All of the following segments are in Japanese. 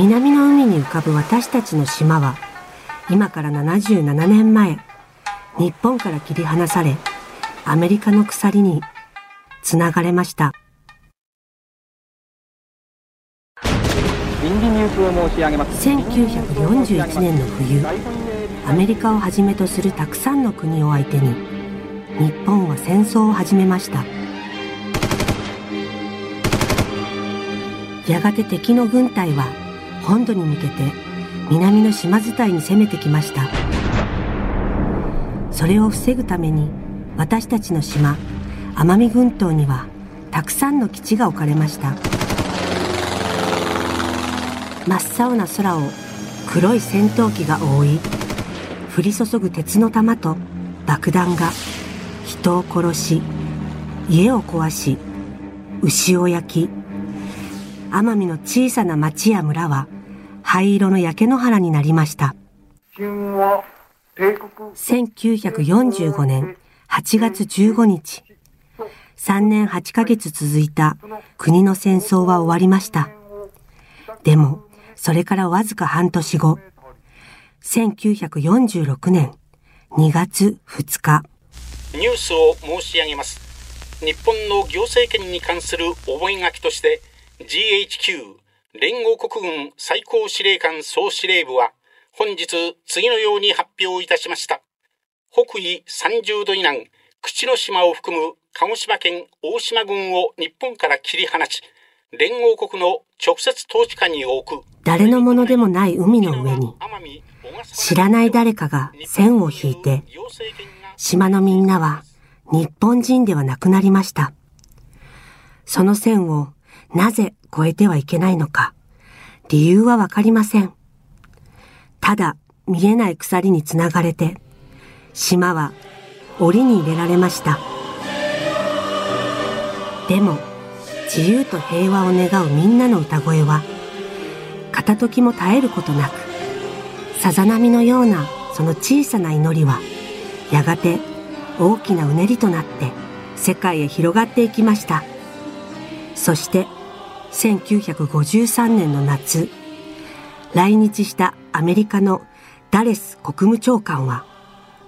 南の海に浮かぶ私たちの島は今から77年前日本から切り離されアメリカの鎖につながれました。1941年の冬アメリカをはじめとするたくさんの国を相手に日本は戦争を始めました。やがて敵の軍隊は本土に向けて南の島伝いに攻めてきました。それを防ぐために私たちの島奄美群島にはたくさんの基地が置かれました。真っ青な空を黒い戦闘機が覆い降り注ぐ鉄の玉と爆弾が人を殺し家を壊し牛を焼き奄美の小さな町や村は灰色の焼け野原になりました。1945年8月15日。3年8ヶ月続いた国の戦争は終わりました。でもそれからわずか半年後。1946年2月2日。ニュースを申し上げます。日本の行政権に関する覚書として GHQ 連合国軍最高司令官総司令部は本日次のように発表いたしました。北緯30度以南、口之島を含む鹿児島県大島郡を日本から切り放ち、連合国の直接統治下に置く。誰のものでもない海の上に、知らない誰かが線を引いて、島のみんなは日本人ではなくなりました。その線をなぜ越えてはいけないのか、理由はわかりません。ただ見えない鎖につながれて、島は檻に入れられました。でも、自由と平和を願うみんなの歌声は、片時も絶えることなく、さざ波のようなその小さな祈りは、やがて大きなうねりとなって世界へ広がっていきました。そして、1953年の夏、来日したアメリカのダレス国務長官は、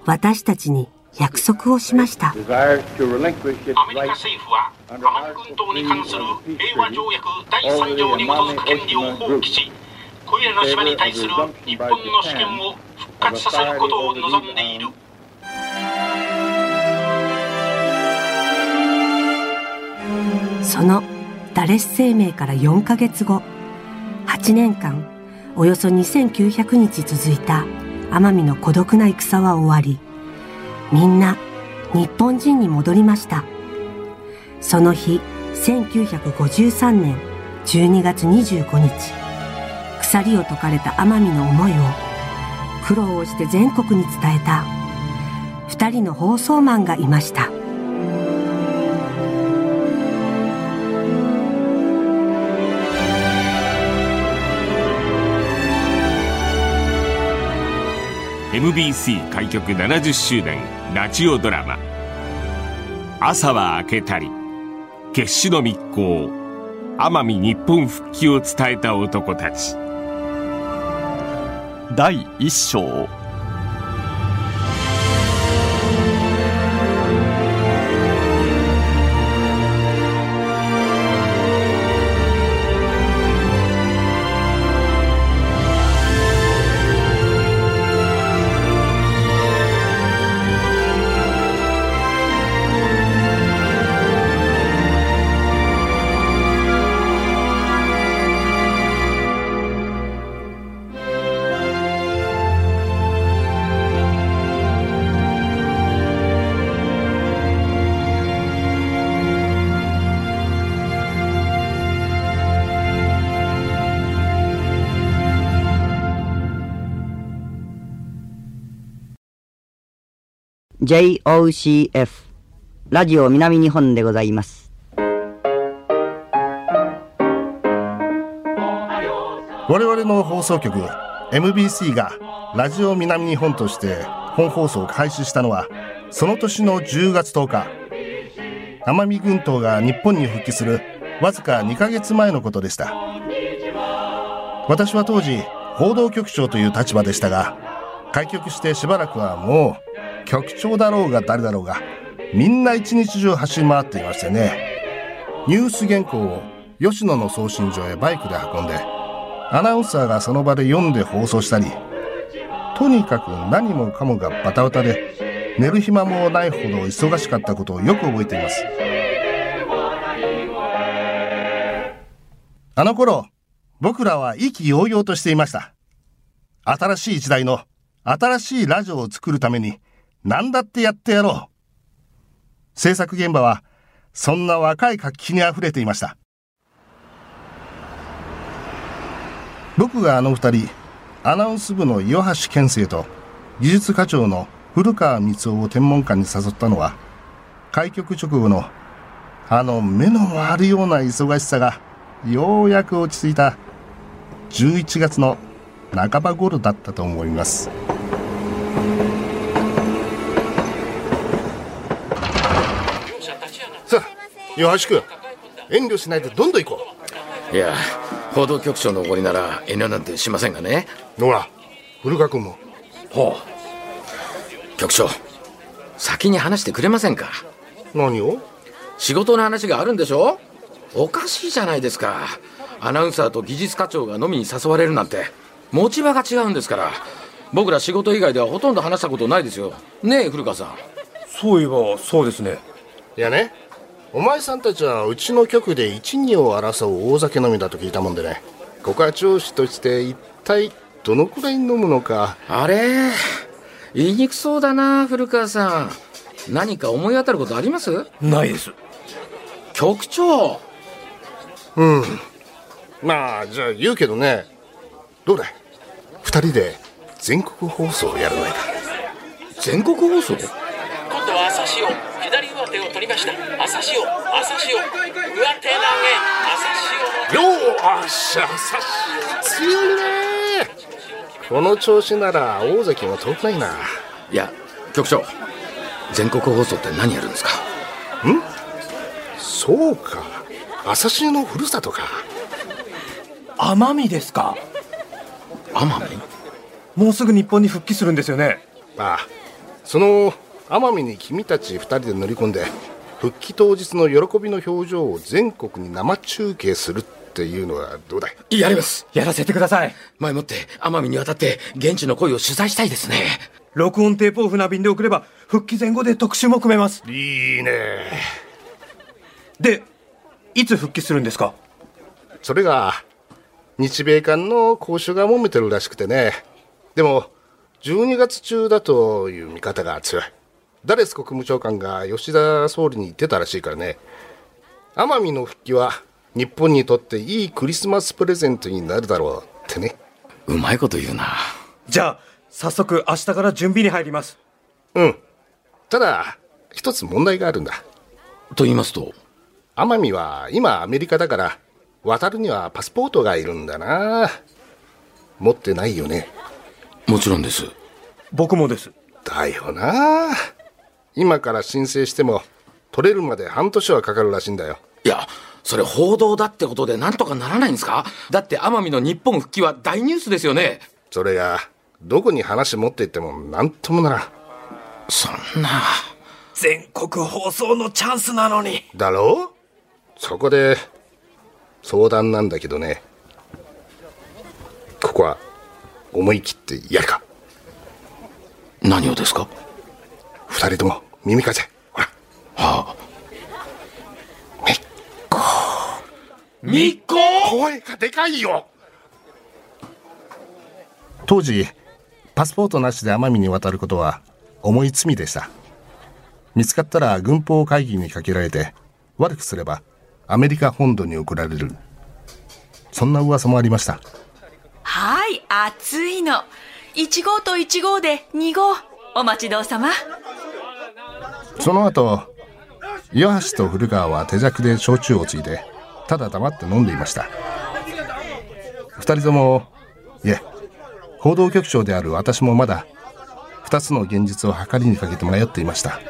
私たちに約束をしました。アメリカ政府は、奄美群島に関する平和条約第3条に基づく権利を放棄し、これらの島に対する日本の主権を復活させることを望んでいる。そのダレス生命から4ヶ月後、8年間、およそ2900日続いた奄美の孤独な戦は終わり、みんな日本人に戻りました。その日、1953年12月25日、鎖を解かれた奄美の思いを苦労をして全国に伝えた二人の放送マンがいました。MBC 開局70周年ラジオドラマ「朝は明けたり決死の密航。奄美日本復帰を伝えた男たち」第1章。JOCF ラジオ南日本でございます。我々の放送局 MBC がラジオ南日本として本放送を開始したのはその年の10月10日。奄美群島が日本に復帰するわずか2ヶ月前のことでした。私は当時報道局長という立場でしたが開局してしばらくはもう局長だろうが誰だろうがみんな一日中走り回っていましてね。ニュース原稿を吉野の送信所へバイクで運んでアナウンサーがその場で読んで放送したりとにかく何もかもがバタバタで寝る暇もないほど忙しかったことをよく覚えています。あの頃僕らは意気揚々としていました。新しい時代の新しいラジオを作るために何だってやってやろう。制作現場はそんな若い活気にあふれていました。僕があの二人アナウンス部の岩橋健生と技術課長の古川光雄を天文館に誘ったのは開局直後のあの目の回るような忙しさがようやく落ち着いた11月の半ば頃だったと思います。あ岩橋君遠慮しないでどんどん行こいや報道局長のおごりなら遠慮なんてしませんがね。うほら古川君も。ほう。局長先に話してくれませんか？何を？仕事の話があるんでしょ？おかしいじゃないですか。アナウンサーと技術課長が飲みに誘われるなんて。持ち場が違うんですから。僕ら仕事以外ではほとんど話したことないですよ。ねえ古川さん。そういえばそうですね。いやねお前さんたちはうちの局で一二を争う大酒飲みだと聞いたもんでね。ここは調子として一体どのくらい飲むのか。あれ言いにくそうだな古川さん。何か思い当たることあります？ないです。局長。うん。まあじゃあ言うけどね。どうだい二人で全国放送をやらないか全国放送？今度は朝潮左上手を取りました。朝潮朝潮。上手投げ。朝潮のよーしゃさし強いねこの調子なら大関も遠くないな。いや局長全国放送って何やるんですか？そうか。朝潮のふるさとか。奄美ですか？奄美？もうすぐ日本に復帰するんですよね。ああその奄美に君たち二人で乗り込んで復帰当日の喜びの表情を全国に生中継するっていうのはどうだい？やります。やらせてください。前もって奄美に渡って現地の声を取材したいですね。録音テープを船便で送れば復帰前後で特集も組めます。いいね。でいつ復帰するんですか？それが日米間の交渉が揉めてるらしくてね。でも12月中だという見方が強いダレス国務長官が吉田総理に言ってたらしいからね。奄美の復帰は日本にとっていいクリスマスプレゼントになるだろうってね。うまいこと言うな。じゃあ早速明日から準備に入ります。うん。ただ一つ問題があるんだ。と言いますと？奄美は今アメリカだから渡るにはパスポートがいるんだな。持ってないよね。もちろんです。僕もです。だよな今から申請しても取れるまで半年はかかるらしいんだよ。いやそれ報道だってことでなんとかならないんですか？だって奄美の日本復帰は大ニュースですよね。それがどこに話持って行っても何ともならん。そんな。全国放送のチャンスなのに。だろ？うそこで相談なんだけどね。ここは思い切ってやるか。何をですか？二人とも耳風ほら。はあ。みっこ声がでかいよ。当時パスポートなしで奄美に渡ることは重い罪でした。見つかったら軍法会議にかけられて悪くすればアメリカ本土に送られる。そんな噂もありました。はい、熱いの。1号と1号で2号。お待ちどうさま。その後岩橋と古川は手酌で焼酎をついでただ黙って飲んでいました。二人ともいえ報道局長である私もまだ二つの現実を計りにかけて迷っていました。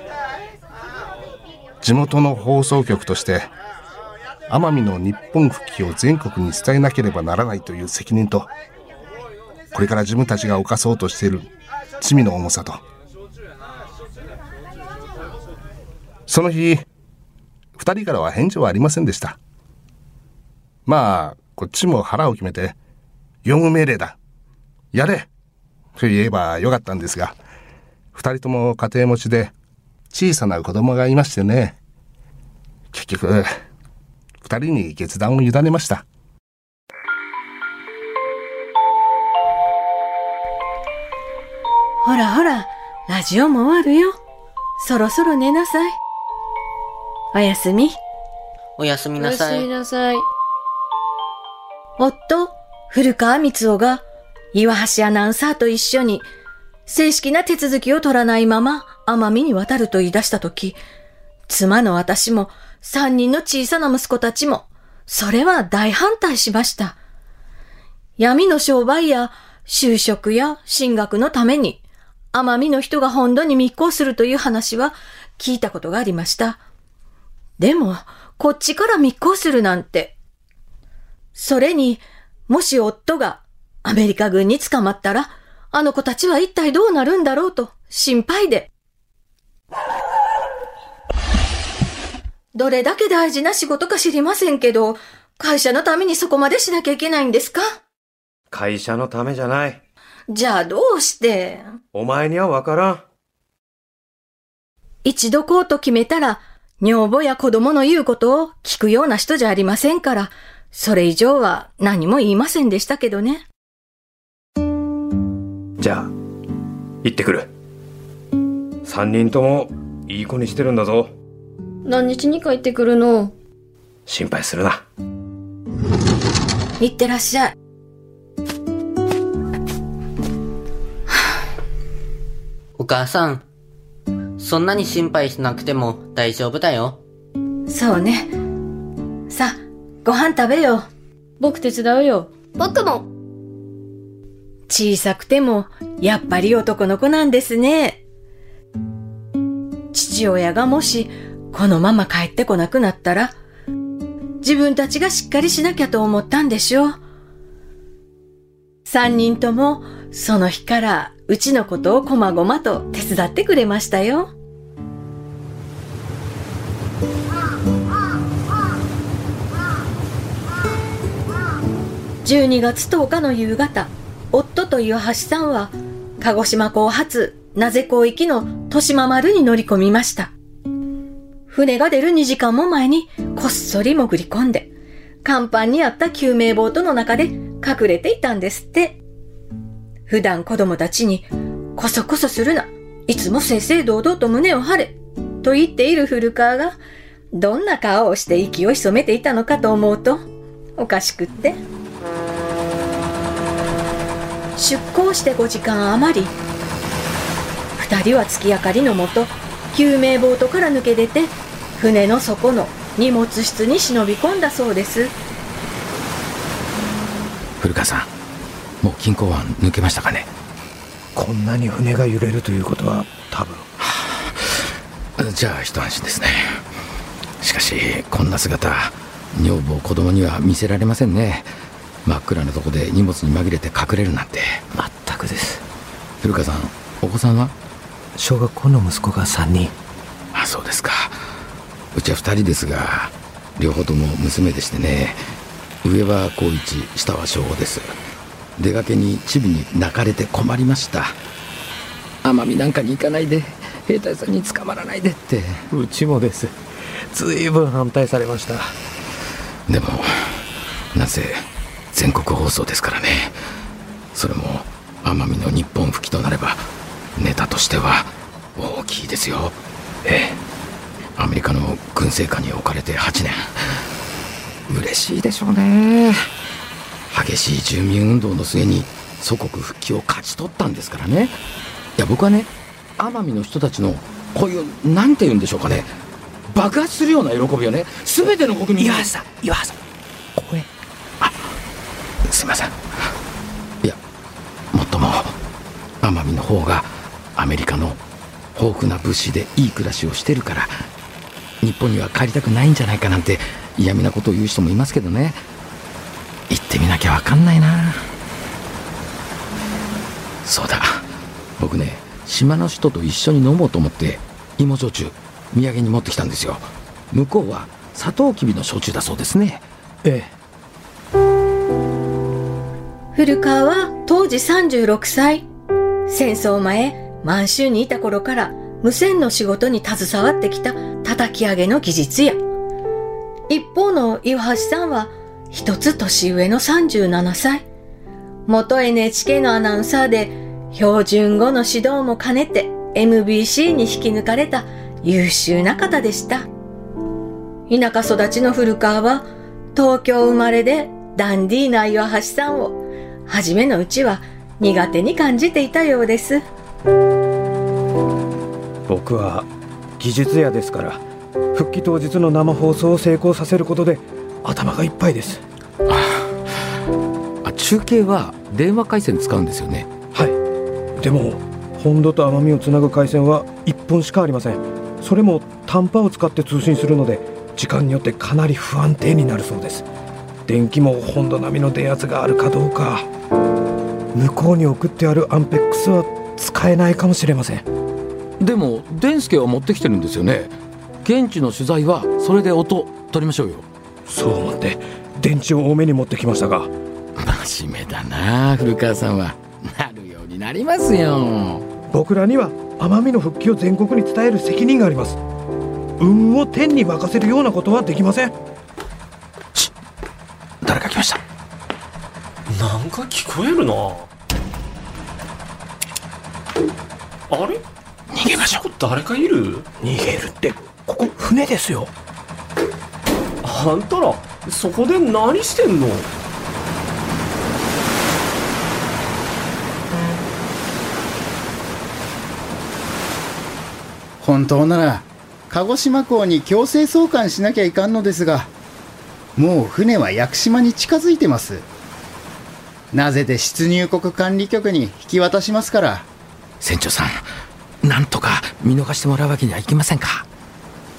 地元の放送局として奄美の日本復帰を全国に伝えなければならないという責任とこれから自分たちが犯そうとしている罪の重さとその日二人からは返事はありませんでした。まあこっちも腹を決めて業務命令だ。やれ。と言えばよかったんですが二人とも家庭持ちで小さな子供がいましてね。結局二人に決断を委ねました。ほらほら、ラジオも終わるよ。そろそろ寝なさい。おやすみ。おやすみなさい。なさい。夫、古川光夫が、岩橋アナウンサーと一緒に、正式な手続きを取らないまま、奄美に渡ると言い出したとき、妻の私も、三人の小さな息子たちも、それは大反対しました。闇の商売や就職や進学のために、奄美の人が本土に密航するという話は聞いたことがありました。でも、こっちから密航するなんて。それに、もし夫がアメリカ軍に捕まったら、あの子たちは一体どうなるんだろうと心配で。どれだけ大事な仕事か知りませんけど、会社のためにそこまでしなきゃいけないんですか？会社のためじゃない。じゃあどうして？お前にはわからん。一度こうと決めたら、女房や子供の言うことを聞くような人じゃありませんから、それ以上は何も言いませんでしたけどね。じゃあ、行ってくる。三人ともいい子にしてるんだぞ。何日に帰ってくるの？心配するな。いってらっしゃい。お母さん、そんなに心配しなくても大丈夫だよ。そうね。さあ、ご飯食べよう。僕手伝うよ。僕も。小さくても、やっぱり男の子なんですね。父親がもし、このまま帰ってこなくなったら、自分たちがしっかりしなきゃと思ったんでしょう。三人とも、その日からうちのことをこまごまと手伝ってくれましたよ。12月10日の夕方、夫と岩橋さんは、鹿児島港発、なぜ港行きの豊島丸に乗り込みました。船が出る2時間も前に、こっそり潜り込んで、甲板にあった救命ボートの中で隠れていたんですって。普段子供たちに、こそこそするな。いつも正々堂々と胸を張れ。と言っている古川が、どんな顔をして息を潜めていたのかと思うと、おかしくって。出港して5時間余り。二人は月明かりのもと、救命ボートから抜け出て、船の底の荷物室に忍び込んだそうです。古川さん、もう金港湾抜けましたかね？こんなに船が揺れるということは多分。じゃあ一安心ですね。しかし、こんな姿、女房子供には見せられませんね。真っ暗なとこで荷物に紛れて隠れるなんて。全くです。古川さん、お子さんは？小学校の息子が3人。あ、そうですか。うちは2人ですが、両方とも娘でしてね。上は高一、下は小5です。出かけにチビに泣かれて困りました。奄美なんかに行かないで、兵隊さんに捕まらないでって。うちもです。ずいぶん反対されました。でも、なぜ全国放送ですからね。それも奄美の日本復帰となれば、ネタとしては大きいですよ。ええ。アメリカの軍政下に置かれて8年。嬉しいでしょうね。激しい住民運動の末に祖国復帰を勝ち取ったんですからね。いや、僕はね、奄美の人たちのこういう、なんて言うんでしょうかね。爆発するような喜びをね、すべての国民岩橋さん、岩橋さん、声。あ、すいません。いや、もっとも、奄美の方がアメリカの豊富な物資でいい暮らしをしてるから、日本には帰りたくないんじゃないかなんて嫌味なことを言う人もいますけどね行ってみなきゃ分かんないな。そうだ。僕ね島の人と一緒に飲もうと思って芋焼酎土産に持ってきたんですよ。向こうはサトウキビの焼酎だそうですね。ええ。古川は当時36歳。戦争前、満州にいた頃から無線の仕事に携わってきた叩き上げの技術や。一方の岩橋さんは一つ年上の37歳。元 NHK のアナウンサーで標準語の指導も兼ねて MBC に引き抜かれた優秀な方でした。田舎育ちの古川は東京生まれでダンディーな岩橋さんを初めのうちは苦手に感じていたようです僕は技術屋ですから復帰当日の生放送を成功させることで頭がいっぱいです。あ中継は電話回線使うんですよね。はい。でも本土と奄美をつなぐ回線は1本しかありません。それも短波を使って通信するので時間によってかなり不安定になるそうです。電気も本土並みの電圧があるかどうか。向こうに送ってあるアンペックスは使えないかもしれません。でもデンスケは持ってきてるんですよね。現地の取材はそれで音取りましょうよそう思って電池を多めに持ってきましたが。真面目だな古川さんは。なるようになりますよ。僕らには奄美の復帰を全国に伝える責任があります。運を天に任せるようなことはできません。誰か来ました。なんか聞こえるな。あれ？逃げましょう。誰かいる？逃げるってここ船ですよあんたらそこで何してんの？本当なら鹿児島港に強制送還しなきゃいかんのですがもう船は屋久島に近づいてます。なぜで出入国管理局に引き渡しますから。船長さんなんとか見逃してもらうわけにはいきませんか？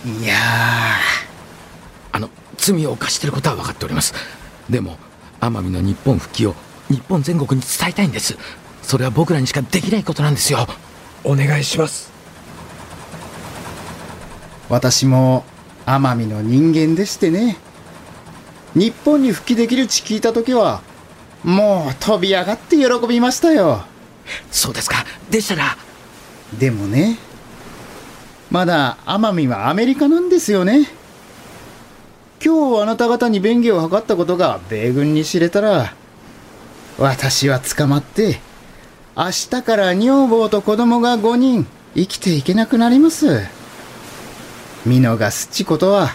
いやあの罪を犯していることは分かっております。でも奄美の日本復帰を日本全国に伝えたいんです。それは僕らにしかできないことなんですよ。お願いします。私も奄美の人間でしてね。日本に復帰できるち聞いた時はもう飛び上がって喜びましたよ。そうですか。でしたら。でもねまだ奄美はアメリカなんですよね今日あなた方に便宜を図ったことが米軍に知れたら私は捕まって明日から女房と子供が5人生きていけなくなります。見逃すちことは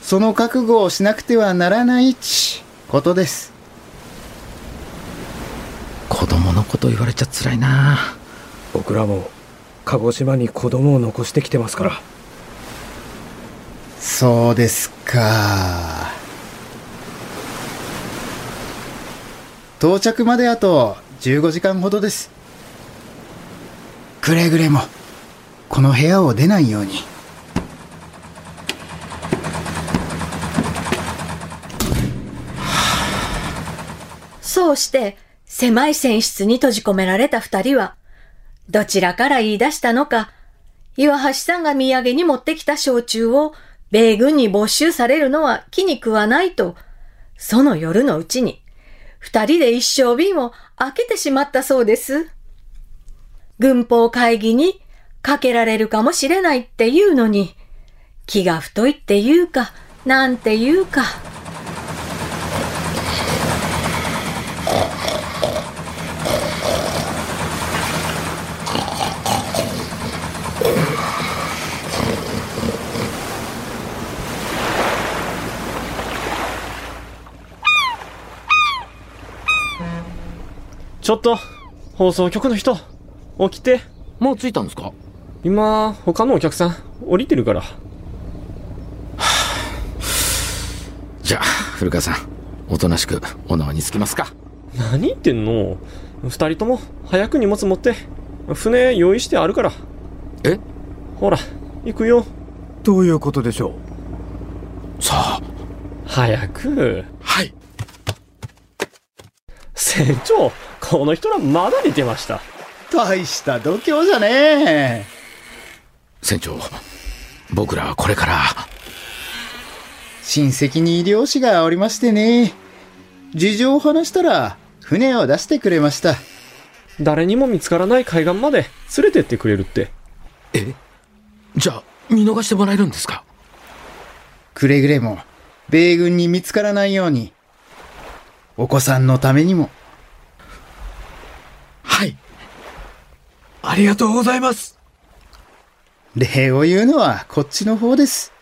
その覚悟をしなくてはならないちことです。子供のこと言われちゃ辛いな。僕らも鹿児島に子供を残してきてますからそうですか。到着まであと15時間ほどです。くれぐれもこの部屋を出ないように。そうして狭い船室に閉じ込められた二人はどちらから言い出したのか岩橋さんが土産に持ってきた焼酎を米軍に没収されるのは気に食わないとその夜のうちに二人で一生瓶を開けてしまったそうです。軍法会議にかけられるかもしれないっていうのに、気が太いっていうか、なんていうか。ちょっと放送局の人起きて。もう着いたんですか？今他のお客さん降りてるから。じゃあ古川さんおとなしくお縄につきますか。何言ってんの？二人とも早く荷物持って船用意してあるから。え？ほら行くよ。どういうことでしょさあ。早く。はい。船長、この人らまだ似てました。大した度胸じゃねえ。船長、僕らはこれから。親戚に漁師がおりましてね。事情を話したら、船を出してくれました。誰にも見つからない海岸まで連れてってくれるって。えじゃあ、見逃してもらえるんですか？くれぐれも、米軍に見つからないように。お子さんのためにも。はい。ありがとうございます。礼を言うのはこっちの方です。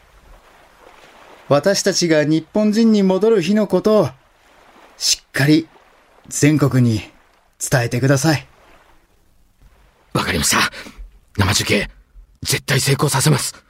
私たちが日本人に戻る日のことを、しっかり全国に伝えてください。わかりました。生中継、絶対成功させます。